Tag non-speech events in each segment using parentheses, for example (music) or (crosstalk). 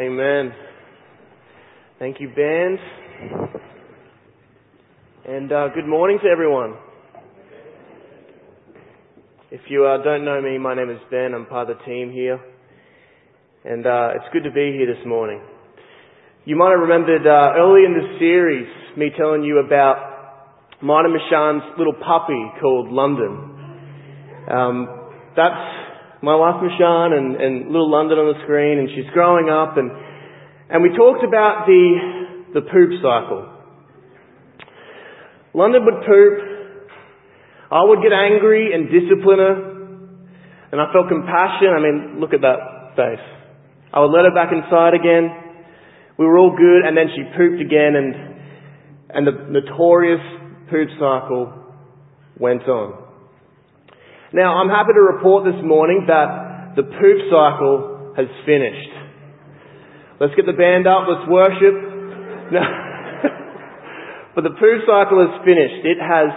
Amen. Thank you, band. And uh, good morning to everyone. If you uh, don't know me, my name is Ben. I'm part of the team here. And uh, it's good to be here this morning. You might have remembered uh, early in the series me telling you about Mina Mishan's little puppy called London. Um, that's my wife Mishan and, and little London on the screen, and she's growing up, and and we talked about the the poop cycle. London would poop. I would get angry and discipline her, and I felt compassion. I mean, look at that face. I would let her back inside again. We were all good, and then she pooped again, and and the notorious poop cycle went on. Now, I'm happy to report this morning that the poop cycle has finished. Let's get the band up, let's worship. (laughs) No. but the poop cycle has finished. It has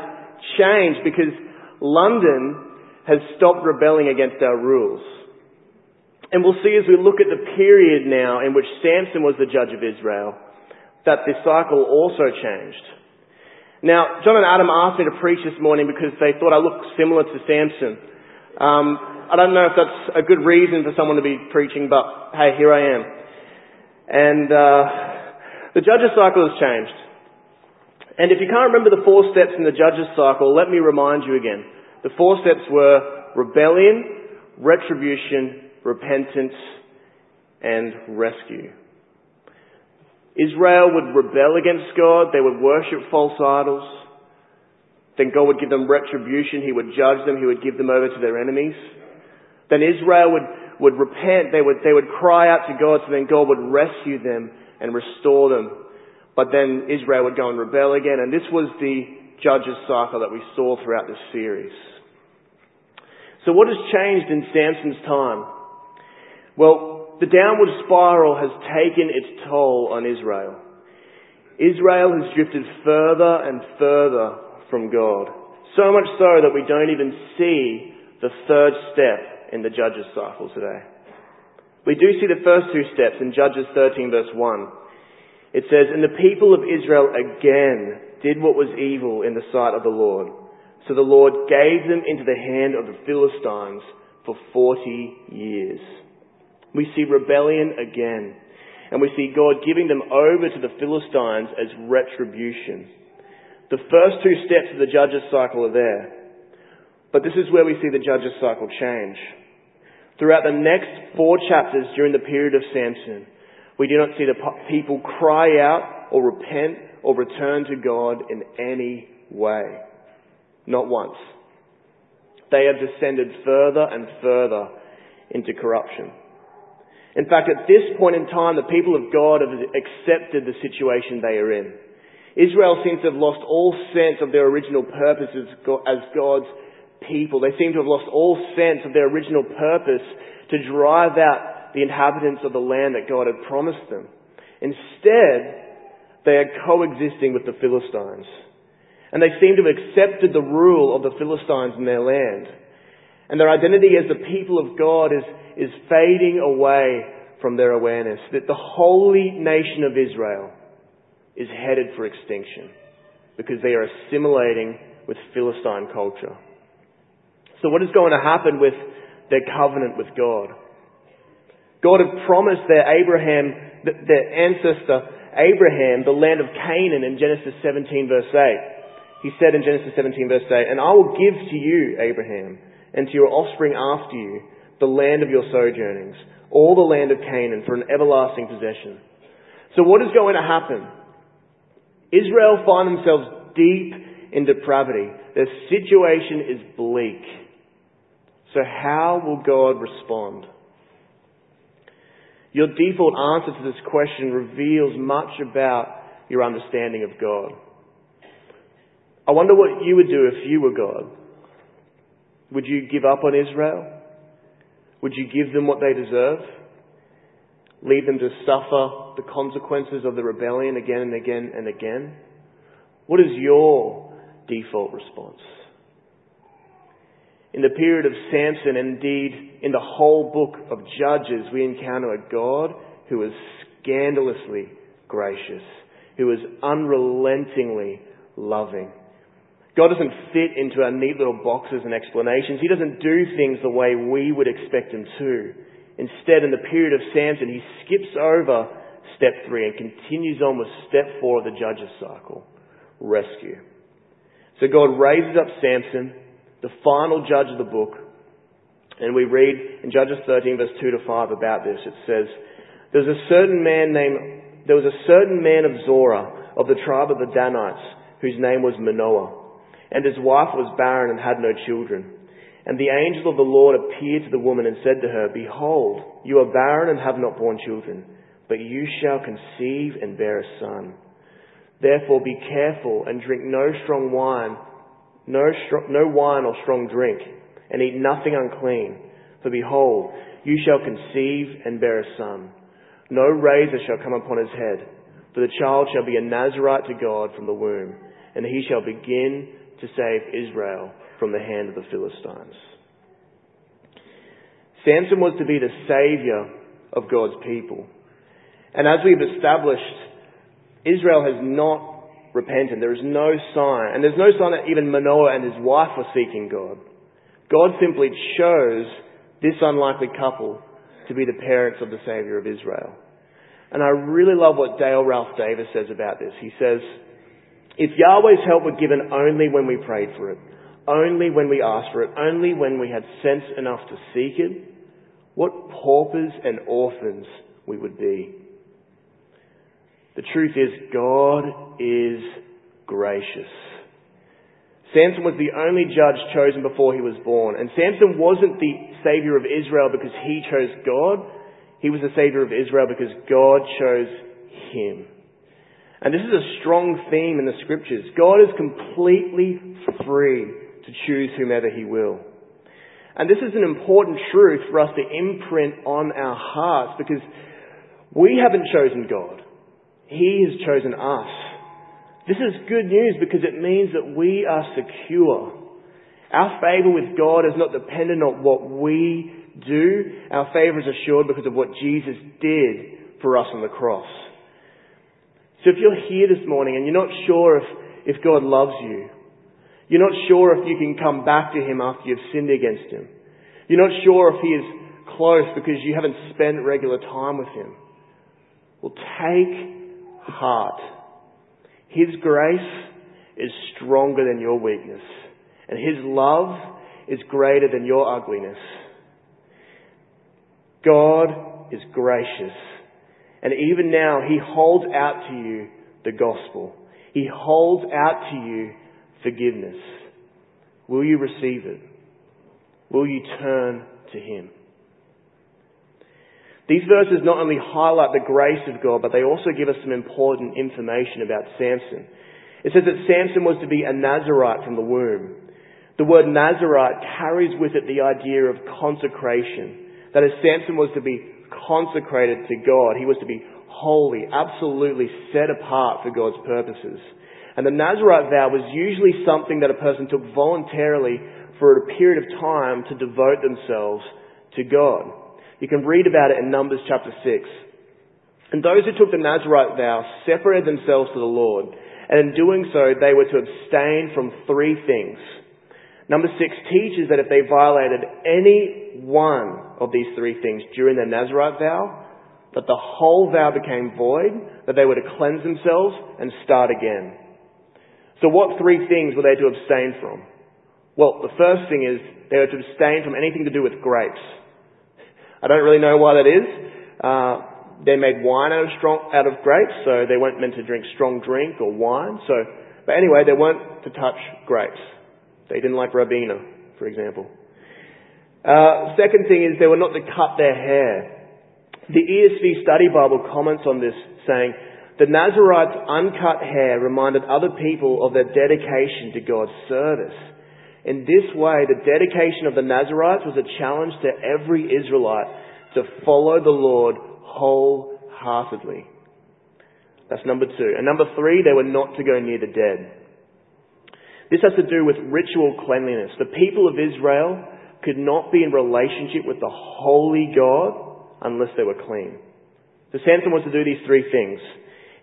changed because London has stopped rebelling against our rules. And we'll see as we look at the period now in which Samson was the judge of Israel, that this cycle also changed. Now, John and Adam asked me to preach this morning because they thought I looked similar to Samson. Um, I don't know if that's a good reason for someone to be preaching, but hey, here I am. And uh, the judges cycle has changed. And if you can't remember the four steps in the judges cycle, let me remind you again. The four steps were rebellion, retribution, repentance, and rescue. Israel would rebel against God. They would worship false idols. Then God would give them retribution. He would judge them. He would give them over to their enemies. Then Israel would, would repent. They would, they would cry out to God. So then God would rescue them and restore them. But then Israel would go and rebel again. And this was the judges cycle that we saw throughout this series. So what has changed in Samson's time? Well, the downward spiral has taken its toll on Israel. Israel has drifted further and further from God. So much so that we don't even see the third step in the Judges cycle today. We do see the first two steps in Judges 13 verse 1. It says, And the people of Israel again did what was evil in the sight of the Lord. So the Lord gave them into the hand of the Philistines for 40 years we see rebellion again. And we see God giving them over to the Philistines as retribution. The first two steps of the Judges cycle are there. But this is where we see the Judges cycle change. Throughout the next four chapters during the period of Samson, we do not see the people cry out or repent or return to God in any way. Not once. They have descended further and further into corruption. In fact, at this point in time, the people of God have accepted the situation they are in. Israel seems to have lost all sense of their original purpose as God's people. They seem to have lost all sense of their original purpose to drive out the inhabitants of the land that God had promised them. Instead, they are coexisting with the Philistines. And they seem to have accepted the rule of the Philistines in their land. And their identity as the people of God is is fading away from their awareness that the holy nation of Israel is headed for extinction because they are assimilating with Philistine culture. So what is going to happen with their covenant with God? God had promised their Abraham, their ancestor Abraham, the land of Canaan in Genesis 17 verse 8. He said in Genesis 17 verse 8, And I will give to you, Abraham, and to your offspring after you, the land of your sojournings, all the land of Canaan for an everlasting possession. So what is going to happen? Israel find themselves deep in depravity. Their situation is bleak. So how will God respond? Your default answer to this question reveals much about your understanding of God. I wonder what you would do if you were God. Would you give up on Israel? Would you give them what they deserve? Leave them to suffer the consequences of the rebellion again and again and again? What is your default response? In the period of Samson, indeed in the whole book of Judges, we encounter a God who is scandalously gracious, who is unrelentingly loving. God doesn't fit into our neat little boxes and explanations. He doesn't do things the way we would expect him to. Instead, in the period of Samson, he skips over step three and continues on with step four of the judge's cycle rescue. So God raises up Samson, the final judge of the book, and we read in Judges 13 verse 2 to 5 about this. It says, There was a certain man named, there was a certain man of Zorah, of the tribe of the Danites, whose name was Manoah. And his wife was barren and had no children. And the angel of the Lord appeared to the woman and said to her, Behold, you are barren and have not borne children, but you shall conceive and bear a son. Therefore be careful and drink no strong wine, no, str- no wine or strong drink, and eat nothing unclean. For behold, you shall conceive and bear a son. No razor shall come upon his head, for the child shall be a Nazarite to God from the womb, and he shall begin to save Israel from the hand of the Philistines. Samson was to be the savior of God's people. And as we've established, Israel has not repented. There is no sign, and there's no sign that even Manoah and his wife were seeking God. God simply chose this unlikely couple to be the parents of the Savior of Israel. And I really love what Dale Ralph Davis says about this. He says, if Yahweh's help were given only when we prayed for it, only when we asked for it, only when we had sense enough to seek it, what paupers and orphans we would be. The truth is, God is gracious. Samson was the only judge chosen before he was born. And Samson wasn't the savior of Israel because he chose God. He was the savior of Israel because God chose him. And this is a strong theme in the scriptures. God is completely free to choose whomever he will. And this is an important truth for us to imprint on our hearts because we haven't chosen God. He has chosen us. This is good news because it means that we are secure. Our favor with God is not dependent on what we do. Our favor is assured because of what Jesus did for us on the cross. So if you're here this morning and you're not sure if, if God loves you, you're not sure if you can come back to Him after you've sinned against Him, you're not sure if He is close because you haven't spent regular time with Him, well, take heart. His grace is stronger than your weakness, and His love is greater than your ugliness. God is gracious. And even now, He holds out to you the gospel. He holds out to you forgiveness. Will you receive it? Will you turn to Him? These verses not only highlight the grace of God, but they also give us some important information about Samson. It says that Samson was to be a Nazarite from the womb. The word Nazarite carries with it the idea of consecration. That is, Samson was to be consecrated to God. He was to be holy, absolutely set apart for God's purposes. And the Nazarite vow was usually something that a person took voluntarily for a period of time to devote themselves to God. You can read about it in Numbers chapter 6. And those who took the Nazarite vow separated themselves to the Lord. And in doing so, they were to abstain from three things. Number six teaches that if they violated any one of these three things during their Nazarite vow, that the whole vow became void, that they were to cleanse themselves and start again. So what three things were they to abstain from? Well, the first thing is they were to abstain from anything to do with grapes. I don't really know why that is. Uh, they made wine out of strong, out of grapes, so they weren't meant to drink strong drink or wine. So, but anyway, they weren't to touch grapes. They didn't like Ribena, for example. Uh, second thing is they were not to cut their hair. The ESV Study Bible comments on this saying, the Nazarites' uncut hair reminded other people of their dedication to God's service. In this way, the dedication of the Nazarites was a challenge to every Israelite to follow the Lord wholeheartedly. That's number two. And number three, they were not to go near the dead. This has to do with ritual cleanliness. The people of Israel could not be in relationship with the holy God unless they were clean. So Samson was to do these three things.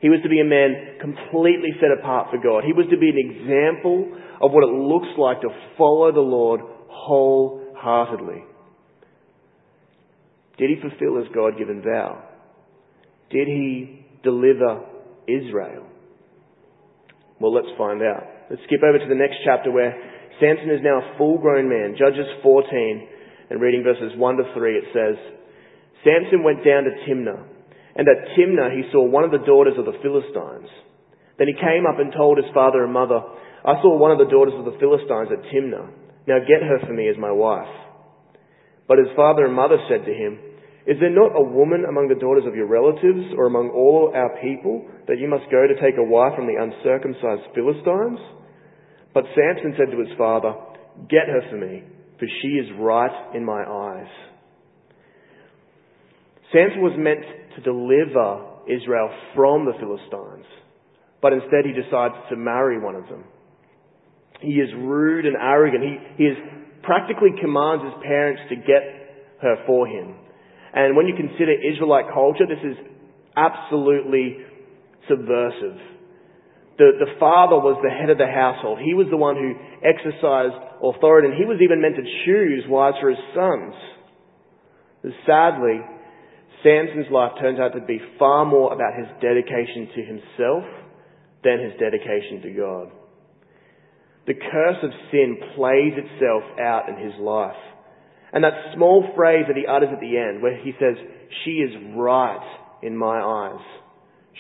He was to be a man completely set apart for God. He was to be an example of what it looks like to follow the Lord wholeheartedly. Did he fulfill his God given vow? Did he deliver Israel? Well, let's find out. Let's skip over to the next chapter where Samson is now a full grown man. Judges 14 and reading verses 1 to 3 it says, Samson went down to Timnah and at Timnah he saw one of the daughters of the Philistines. Then he came up and told his father and mother, I saw one of the daughters of the Philistines at Timnah. Now get her for me as my wife. But his father and mother said to him, Is there not a woman among the daughters of your relatives or among all our people that you must go to take a wife from the uncircumcised Philistines? But Samson said to his father, Get her for me, for she is right in my eyes. Samson was meant to deliver Israel from the Philistines, but instead he decides to marry one of them. He is rude and arrogant. He, he is practically commands his parents to get her for him. And when you consider Israelite culture, this is absolutely subversive. The, the father was the head of the household. He was the one who exercised authority, and he was even meant to choose wives for his sons. But Sadly, Samson's life turns out to be far more about his dedication to himself than his dedication to God. The curse of sin plays itself out in his life. And that small phrase that he utters at the end, where he says, She is right in my eyes,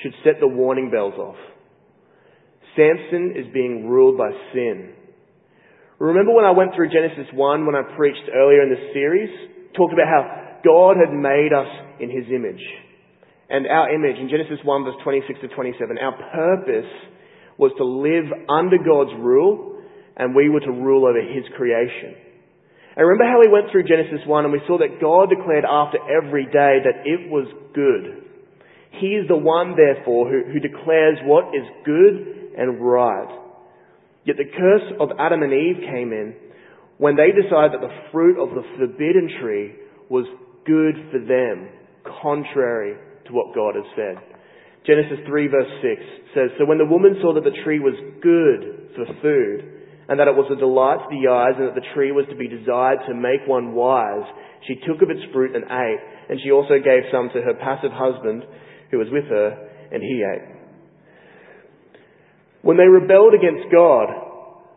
should set the warning bells off. Samson is being ruled by sin. Remember when I went through Genesis 1 when I preached earlier in this series? Talked about how God had made us in his image. And our image, in Genesis 1 verse 26 to 27, our purpose was to live under God's rule and we were to rule over his creation. And remember how we went through Genesis 1 and we saw that God declared after every day that it was good. He is the one, therefore, who, who declares what is good and right. Yet the curse of Adam and Eve came in when they decided that the fruit of the forbidden tree was good for them contrary to what God has said. Genesis 3 verse 6 says, So when the woman saw that the tree was good for food, and that it was a delight to the eyes, and that the tree was to be desired to make one wise, she took of its fruit and ate, and she also gave some to her passive husband, who was with her, and he ate. When they rebelled against God,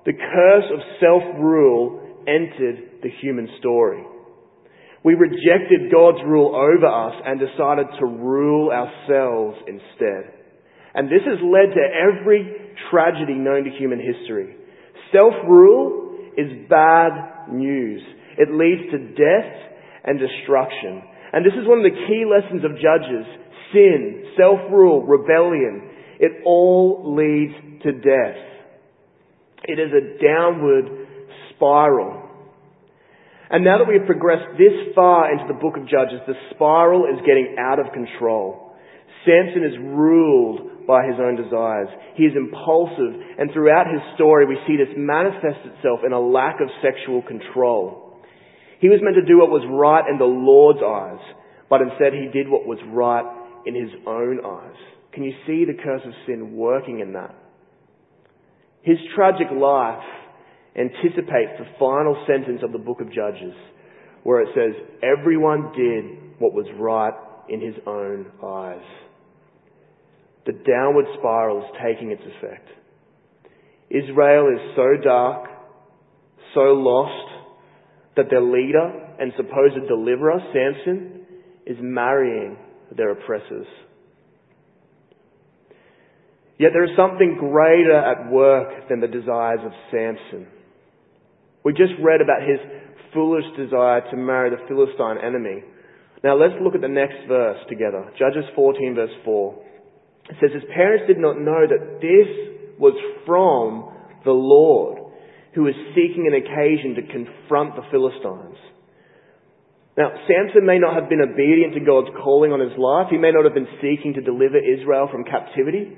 the curse of self-rule entered the human story. We rejected God's rule over us and decided to rule ourselves instead. And this has led to every tragedy known to human history. Self-rule is bad news. It leads to death and destruction. And this is one of the key lessons of Judges. Sin, self-rule, rebellion. It all leads to death. It is a downward spiral. And now that we have progressed this far into the book of Judges, the spiral is getting out of control. Samson is ruled by his own desires. He is impulsive, and throughout his story we see this manifest itself in a lack of sexual control. He was meant to do what was right in the Lord's eyes, but instead he did what was right in his own eyes. Can you see the curse of sin working in that? His tragic life anticipates the final sentence of the book of Judges, where it says, Everyone did what was right in his own eyes. The downward spiral is taking its effect. Israel is so dark, so lost, that their leader and supposed deliverer, Samson, is marrying their oppressors. Yet there is something greater at work than the desires of Samson. We just read about his foolish desire to marry the Philistine enemy. Now let's look at the next verse together. Judges 14 verse 4. It says, his parents did not know that this was from the Lord, who was seeking an occasion to confront the Philistines. Now, Samson may not have been obedient to God's calling on his life. He may not have been seeking to deliver Israel from captivity,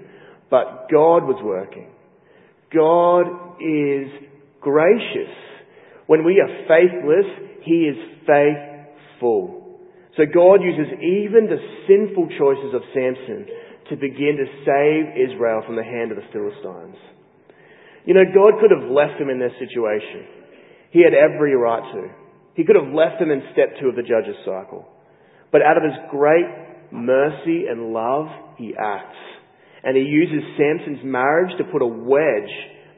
but God was working. God is gracious. When we are faithless, He is faithful. So God uses even the sinful choices of Samson to begin to save Israel from the hand of the Philistines. You know, God could have left them in their situation. He had every right to. He could have left them in step two of the judge's cycle. But out of his great mercy and love, he acts. And he uses Samson's marriage to put a wedge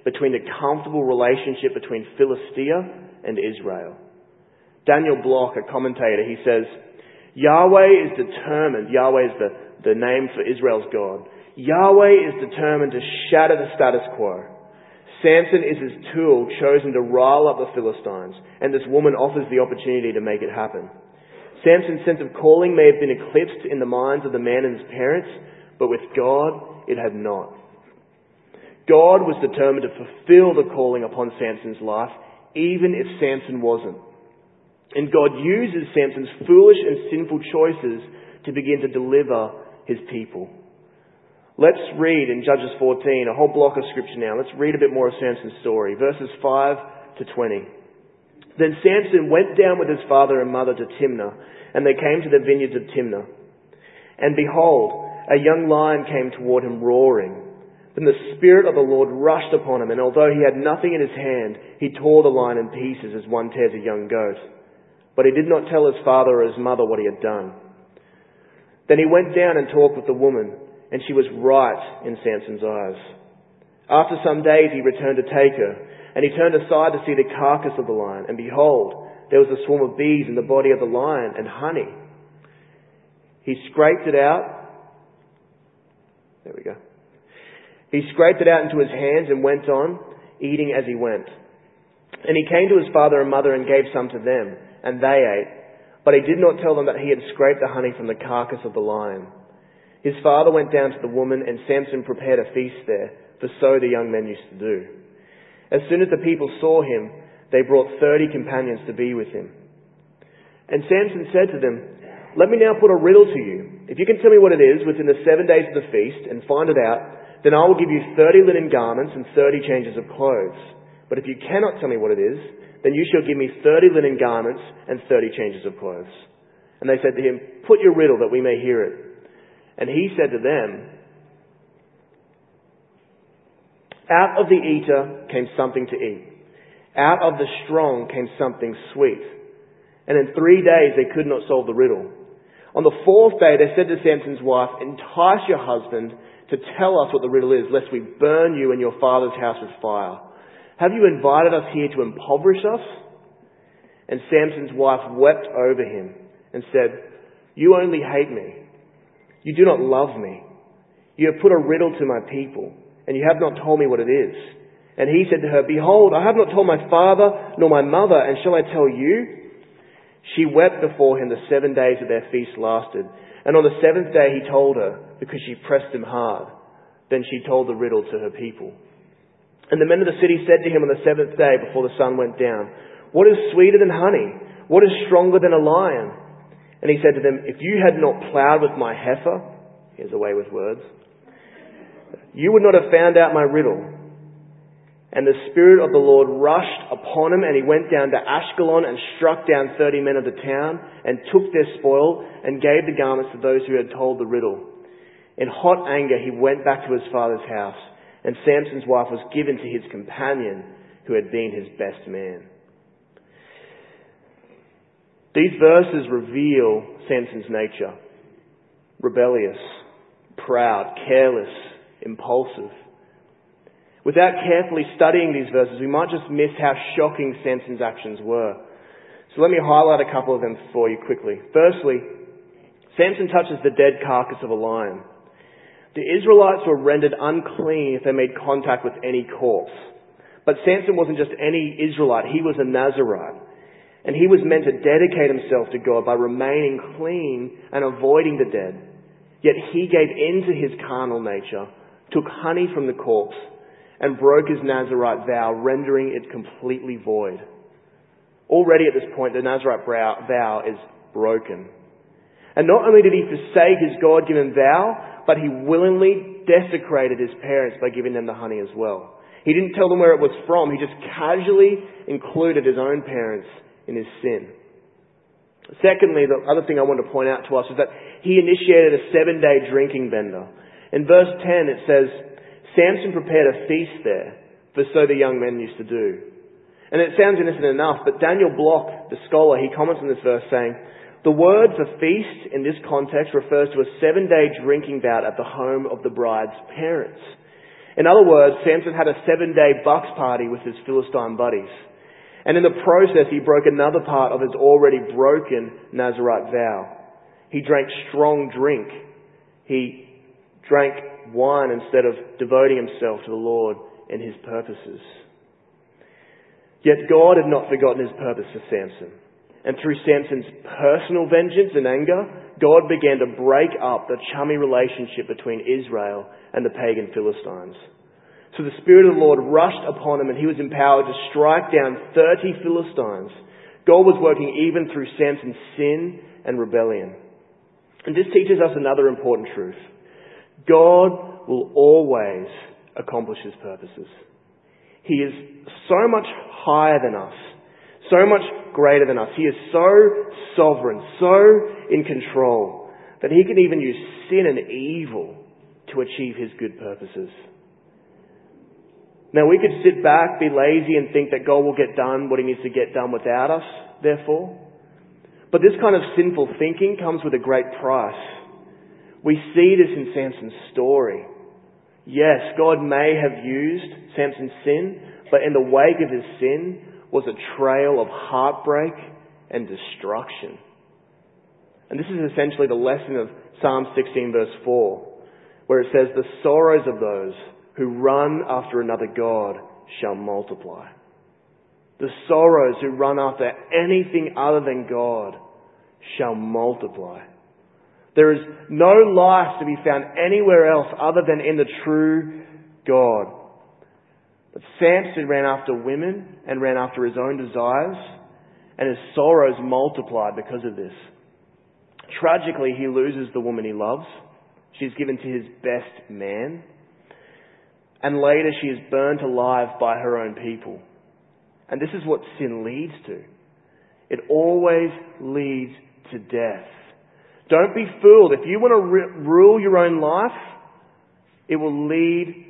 between the comfortable relationship between Philistia and Israel. Daniel Block, a commentator, he says, Yahweh is determined, Yahweh is the, the name for Israel's God. Yahweh is determined to shatter the status quo. Samson is his tool chosen to rile up the Philistines, and this woman offers the opportunity to make it happen. Samson's sense of calling may have been eclipsed in the minds of the man and his parents, but with God, it had not. God was determined to fulfill the calling upon Samson's life, even if Samson wasn't. And God uses Samson's foolish and sinful choices to begin to deliver his people. Let's read in Judges 14, a whole block of scripture now. Let's read a bit more of Samson's story, verses 5 to 20. Then Samson went down with his father and mother to Timnah, and they came to the vineyards of Timnah. And behold, a young lion came toward him roaring. Then the Spirit of the Lord rushed upon him, and although he had nothing in his hand, he tore the lion in pieces as one tears a young goat. But he did not tell his father or his mother what he had done. Then he went down and talked with the woman, and she was right in Samson's eyes. After some days he returned to take her, and he turned aside to see the carcass of the lion, and behold, there was a swarm of bees in the body of the lion and honey. He scraped it out. There we go. He scraped it out into his hands and went on, eating as he went. And he came to his father and mother and gave some to them and they ate. But he did not tell them that he had scraped the honey from the carcass of the lion. His father went down to the woman, and Samson prepared a feast there, for so the young men used to do. As soon as the people saw him, they brought thirty companions to be with him. And Samson said to them, Let me now put a riddle to you. If you can tell me what it is within the seven days of the feast and find it out, then I will give you thirty linen garments and thirty changes of clothes. But if you cannot tell me what it is, then you shall give me thirty linen garments and thirty changes of clothes. And they said to him, Put your riddle that we may hear it. And he said to them, Out of the eater came something to eat. Out of the strong came something sweet. And in three days they could not solve the riddle. On the fourth day they said to Samson's wife, Entice your husband to tell us what the riddle is, lest we burn you and your father's house with fire. Have you invited us here to impoverish us? And Samson's wife wept over him and said, You only hate me. You do not love me. You have put a riddle to my people, and you have not told me what it is. And he said to her, Behold, I have not told my father nor my mother, and shall I tell you? She wept before him the seven days that their feast lasted. And on the seventh day he told her, because she pressed him hard. Then she told the riddle to her people. And the men of the city said to him on the seventh day before the sun went down, What is sweeter than honey? What is stronger than a lion? And he said to them, If you had not plowed with my heifer, here's a way with words, you would not have found out my riddle. And the Spirit of the Lord rushed upon him, and he went down to Ashkelon and struck down thirty men of the town, and took their spoil, and gave the garments to those who had told the riddle. In hot anger, he went back to his father's house and Samson's wife was given to his companion who had been his best man. These verses reveal Samson's nature. Rebellious, proud, careless, impulsive. Without carefully studying these verses, we might just miss how shocking Samson's actions were. So let me highlight a couple of them for you quickly. Firstly, Samson touches the dead carcass of a lion. The Israelites were rendered unclean if they made contact with any corpse. But Samson wasn't just any Israelite, he was a Nazarite. And he was meant to dedicate himself to God by remaining clean and avoiding the dead. Yet he gave in to his carnal nature, took honey from the corpse, and broke his Nazarite vow, rendering it completely void. Already at this point, the Nazarite vow is broken. And not only did he forsake his God-given vow, but he willingly desecrated his parents by giving them the honey as well. He didn't tell them where it was from. He just casually included his own parents in his sin. Secondly, the other thing I want to point out to us is that he initiated a seven day drinking bender. In verse 10 it says, Samson prepared a feast there, for so the young men used to do. And it sounds innocent enough, but Daniel Block, the scholar, he comments on this verse saying, the word for feast in this context refers to a seven day drinking bout at the home of the bride's parents. In other words, Samson had a seven day bucks party with his Philistine buddies. And in the process, he broke another part of his already broken Nazarite vow. He drank strong drink. He drank wine instead of devoting himself to the Lord and his purposes. Yet God had not forgotten his purpose for Samson. And through Samson's personal vengeance and anger, God began to break up the chummy relationship between Israel and the pagan Philistines. So the Spirit of the Lord rushed upon him and he was empowered to strike down 30 Philistines. God was working even through Samson's sin and rebellion. And this teaches us another important truth. God will always accomplish his purposes. He is so much higher than us so much greater than us. He is so sovereign, so in control, that he can even use sin and evil to achieve his good purposes. Now we could sit back, be lazy and think that God will get done what he needs to get done without us, therefore. But this kind of sinful thinking comes with a great price. We see this in Samson's story. Yes, God may have used Samson's sin, but in the wake of his sin, was a trail of heartbreak and destruction. And this is essentially the lesson of Psalm 16 verse 4, where it says, the sorrows of those who run after another God shall multiply. The sorrows who run after anything other than God shall multiply. There is no life to be found anywhere else other than in the true God. But Samson ran after women and ran after his own desires, and his sorrows multiplied because of this. Tragically, he loses the woman he loves. She's given to his best man. And later she is burnt alive by her own people. And this is what sin leads to. It always leads to death. Don't be fooled. If you want to rule your own life, it will lead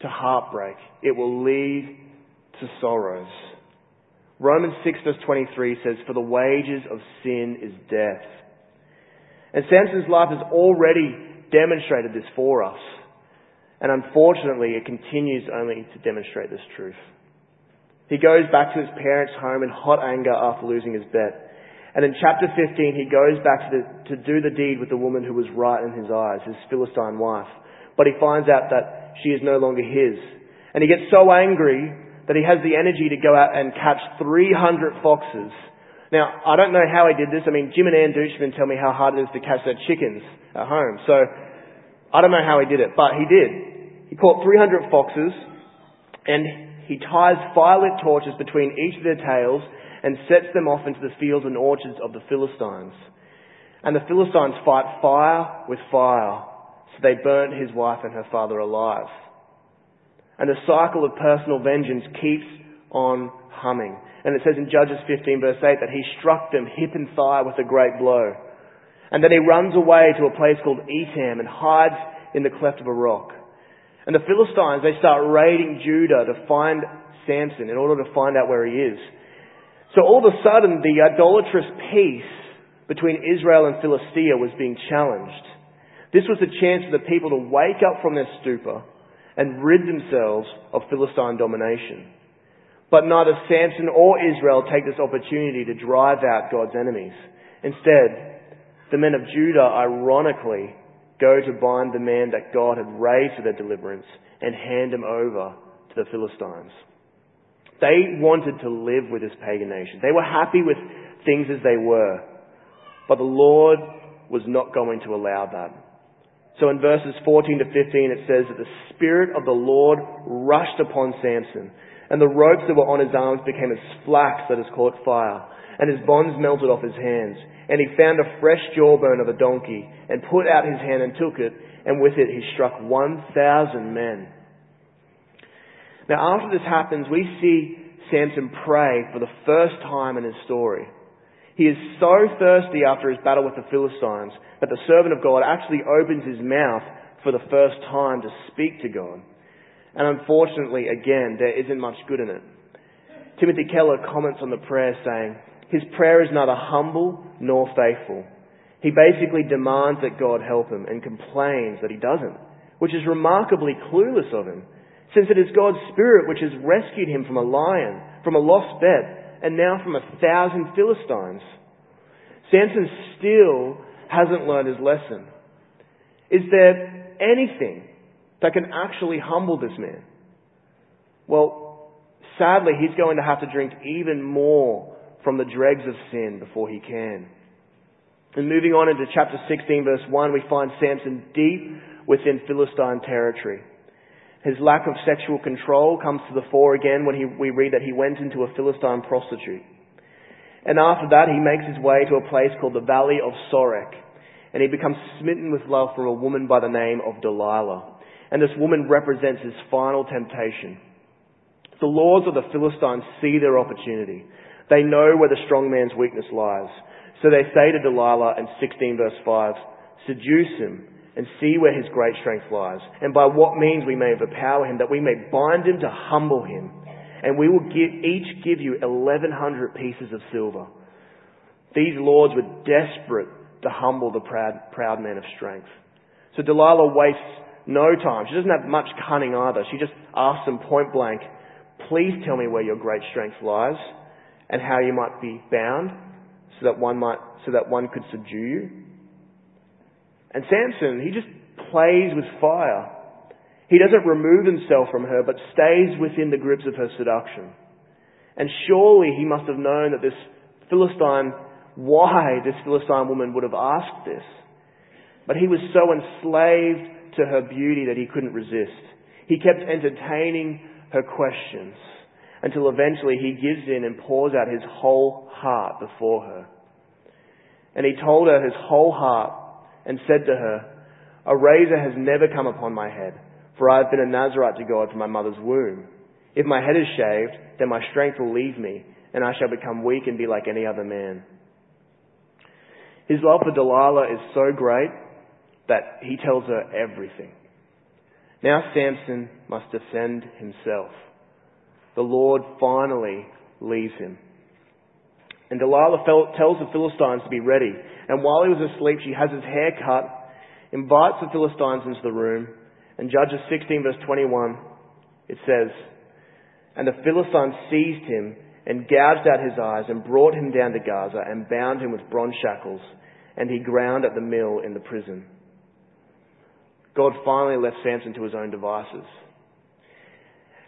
to heartbreak. It will lead to sorrows. Romans 6 verse 23 says, For the wages of sin is death. And Samson's life has already demonstrated this for us. And unfortunately, it continues only to demonstrate this truth. He goes back to his parents' home in hot anger after losing his bet. And in chapter 15, he goes back to, the, to do the deed with the woman who was right in his eyes, his Philistine wife. But he finds out that she is no longer his. And he gets so angry that he has the energy to go out and catch 300 foxes. Now, I don't know how he did this. I mean, Jim and Ann Douchman tell me how hard it is to catch their chickens at home. So, I don't know how he did it, but he did. He caught 300 foxes and he ties firelit torches between each of their tails and sets them off into the fields and orchards of the Philistines. And the Philistines fight fire with fire. So they burnt his wife and her father alive. And the cycle of personal vengeance keeps on humming. And it says in Judges 15 verse 8 that he struck them hip and thigh with a great blow. And then he runs away to a place called Etam and hides in the cleft of a rock. And the Philistines, they start raiding Judah to find Samson in order to find out where he is. So all of a sudden, the idolatrous peace between Israel and Philistia was being challenged. This was a chance for the people to wake up from their stupor and rid themselves of Philistine domination. But neither Samson or Israel take this opportunity to drive out God's enemies. Instead, the men of Judah ironically go to bind the man that God had raised for their deliverance and hand him over to the Philistines. They wanted to live with this pagan nation. They were happy with things as they were. But the Lord was not going to allow that. So in verses 14 to 15 it says that the Spirit of the Lord rushed upon Samson, and the ropes that were on his arms became as flax that has caught fire, and his bonds melted off his hands. And he found a fresh jawbone of a donkey, and put out his hand and took it, and with it he struck 1,000 men. Now after this happens, we see Samson pray for the first time in his story. He is so thirsty after his battle with the Philistines that the servant of God actually opens his mouth for the first time to speak to God. And unfortunately, again, there isn't much good in it. Timothy Keller comments on the prayer saying, his prayer is neither humble nor faithful. He basically demands that God help him and complains that he doesn't, which is remarkably clueless of him, since it is God's Spirit which has rescued him from a lion, from a lost bet, and now from a thousand Philistines. Samson still hasn't learned his lesson. Is there anything that can actually humble this man? Well, sadly, he's going to have to drink even more from the dregs of sin before he can. And moving on into chapter 16 verse 1, we find Samson deep within Philistine territory. His lack of sexual control comes to the fore again when he, we read that he went into a Philistine prostitute. And after that, he makes his way to a place called the Valley of Sorek. And he becomes smitten with love for a woman by the name of Delilah. And this woman represents his final temptation. The lords of the Philistines see their opportunity. They know where the strong man's weakness lies. So they say to Delilah in 16 verse 5, seduce him and see where his great strength lies, and by what means we may overpower him, that we may bind him to humble him and we will give, each give you 1100 pieces of silver. These lords were desperate to humble the proud, proud man of strength. So Delilah wastes no time. She doesn't have much cunning either. She just asks him point blank, please tell me where your great strength lies and how you might be bound so that one might, so that one could subdue you. And Samson, he just plays with fire. He doesn't remove himself from her, but stays within the grips of her seduction. And surely he must have known that this Philistine, why this Philistine woman would have asked this. But he was so enslaved to her beauty that he couldn't resist. He kept entertaining her questions until eventually he gives in and pours out his whole heart before her. And he told her his whole heart and said to her, A razor has never come upon my head for I have been a Nazarite to God from my mother's womb. If my head is shaved, then my strength will leave me, and I shall become weak and be like any other man. His love for Delilah is so great that he tells her everything. Now Samson must defend himself. The Lord finally leaves him. And Delilah tells the Philistines to be ready. And while he was asleep, she has his hair cut, invites the Philistines into the room, and Judges 16 verse 21, it says, And the Philistines seized him and gouged out his eyes and brought him down to Gaza and bound him with bronze shackles, and he ground at the mill in the prison. God finally left Samson to his own devices.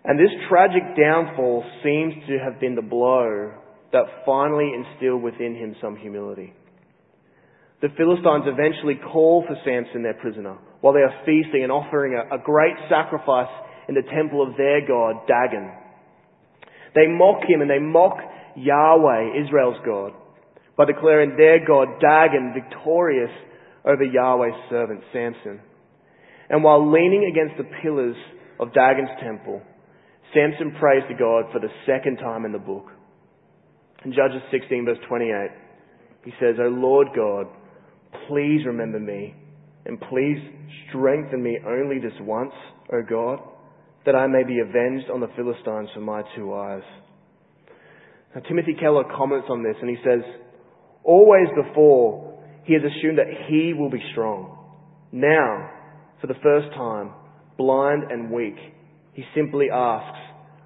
And this tragic downfall seems to have been the blow that finally instilled within him some humility. The Philistines eventually call for Samson, their prisoner, while they are feasting and offering a, a great sacrifice in the temple of their god, Dagon. They mock him and they mock Yahweh, Israel's God, by declaring their God, Dagon, victorious over Yahweh's servant, Samson. And while leaning against the pillars of Dagon's temple, Samson prays to God for the second time in the book. In Judges 16 verse 28, he says, O Lord God, please remember me and please strengthen me only this once, O God, that I may be avenged on the Philistines for my two eyes. Now, Timothy Keller comments on this and he says, always before, he has assumed that he will be strong. Now, for the first time, blind and weak, he simply asks,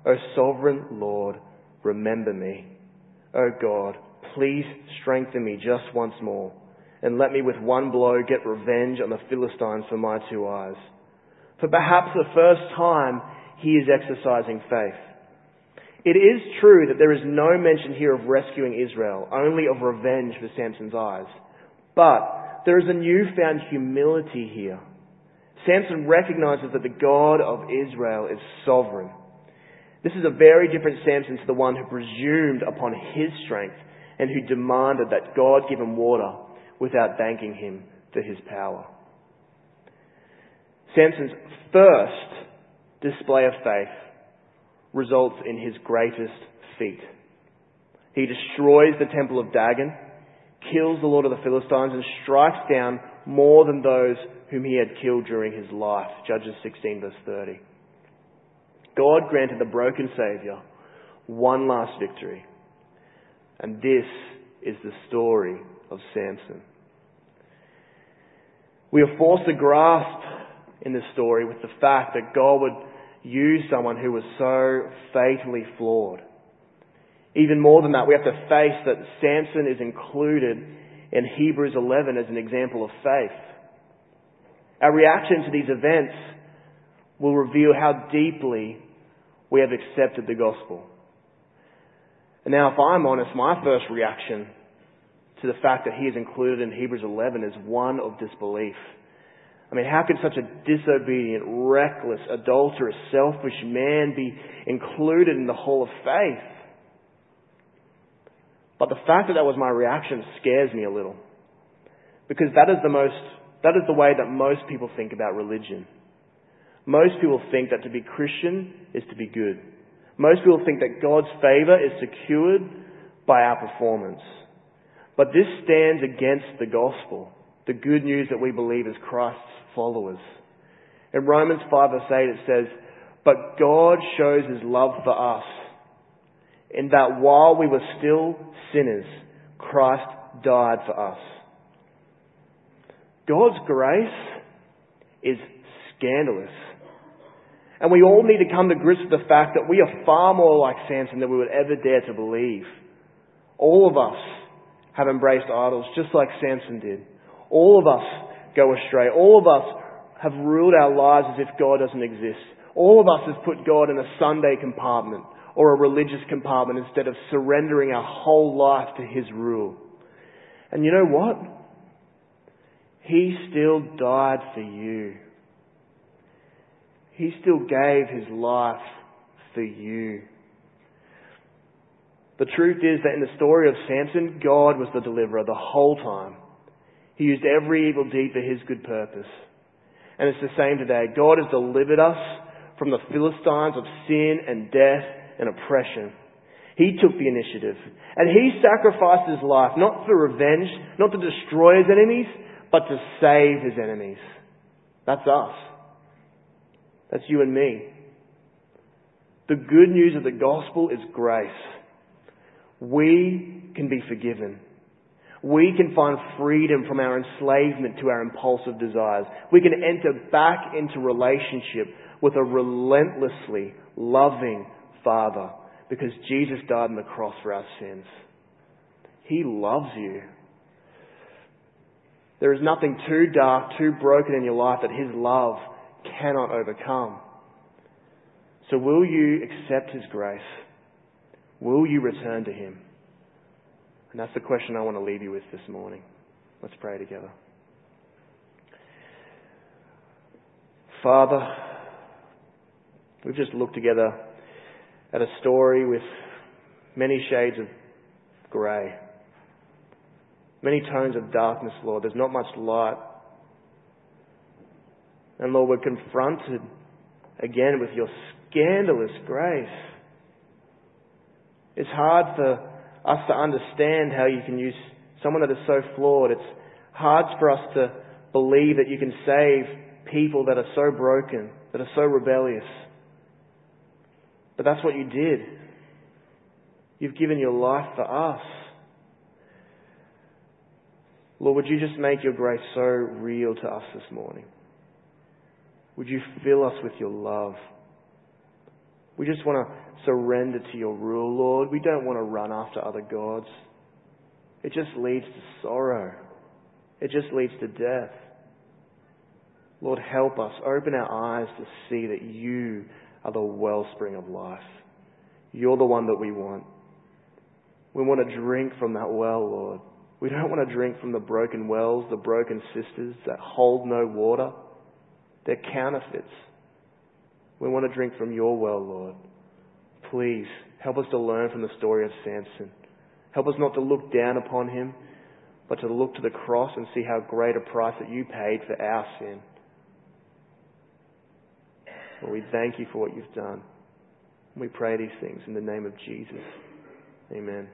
O sovereign Lord, remember me. O God, please strengthen me just once more and let me with one blow get revenge on the Philistines for my two eyes. For perhaps the first time he is exercising faith. It is true that there is no mention here of rescuing Israel, only of revenge for Samson's eyes. But there is a newfound humility here. Samson recognizes that the God of Israel is sovereign. This is a very different Samson to the one who presumed upon his strength and who demanded that God give him water without thanking him for his power. Samson's first display of faith results in his greatest feat. He destroys the temple of Dagon kills the Lord of the Philistines and strikes down more than those whom he had killed during his life. Judges 16 verse 30. God granted the broken Saviour one last victory. And this is the story of Samson. We are forced to grasp in this story with the fact that God would use someone who was so fatally flawed. Even more than that, we have to face that Samson is included in Hebrews 11 as an example of faith. Our reaction to these events will reveal how deeply we have accepted the gospel. And now, if I'm honest, my first reaction to the fact that he is included in Hebrews 11 is one of disbelief. I mean, how could such a disobedient, reckless, adulterous, selfish man be included in the hall of faith? But the fact that that was my reaction scares me a little. Because that is the most, that is the way that most people think about religion. Most people think that to be Christian is to be good. Most people think that God's favor is secured by our performance. But this stands against the gospel, the good news that we believe as Christ's followers. In Romans 5 verse 8 it says, But God shows his love for us in that while we were still sinners, Christ died for us. God's grace is scandalous. And we all need to come to grips with the fact that we are far more like Samson than we would ever dare to believe. All of us have embraced idols just like Samson did. All of us go astray. All of us have ruled our lives as if God doesn't exist. All of us have put God in a Sunday compartment or a religious compartment instead of surrendering our whole life to His rule. And you know what? He still died for you. He still gave His life for you. The truth is that in the story of Samson, God was the deliverer the whole time. He used every evil deed for His good purpose. And it's the same today. God has delivered us from the Philistines of sin and death and oppression. He took the initiative. And he sacrificed his life, not for revenge, not to destroy his enemies, but to save his enemies. That's us. That's you and me. The good news of the gospel is grace. We can be forgiven. We can find freedom from our enslavement to our impulsive desires. We can enter back into relationship with a relentlessly loving, Father because Jesus died on the cross for our sins. He loves you. There is nothing too dark, too broken in your life that His love cannot overcome. So will you accept His grace? Will you return to Him? And that's the question I want to leave you with this morning. Let's pray together. Father, we've just looked together at a story with many shades of grey, many tones of darkness, Lord. There's not much light. And Lord, we're confronted again with your scandalous grace. It's hard for us to understand how you can use someone that is so flawed. It's hard for us to believe that you can save people that are so broken, that are so rebellious. But that's what you did. You've given your life for us. Lord, would you just make your grace so real to us this morning? Would you fill us with your love? We just want to surrender to your rule, Lord. We don't want to run after other gods. It just leads to sorrow. It just leads to death. Lord, help us. Open our eyes to see that you are the wellspring of life. You're the one that we want. We want to drink from that well, Lord. We don't want to drink from the broken wells, the broken sisters that hold no water. They're counterfeits. We want to drink from your well, Lord. Please help us to learn from the story of Samson. Help us not to look down upon him, but to look to the cross and see how great a price that you paid for our sin. We thank you for what you've done. We pray these things in the name of Jesus. Amen.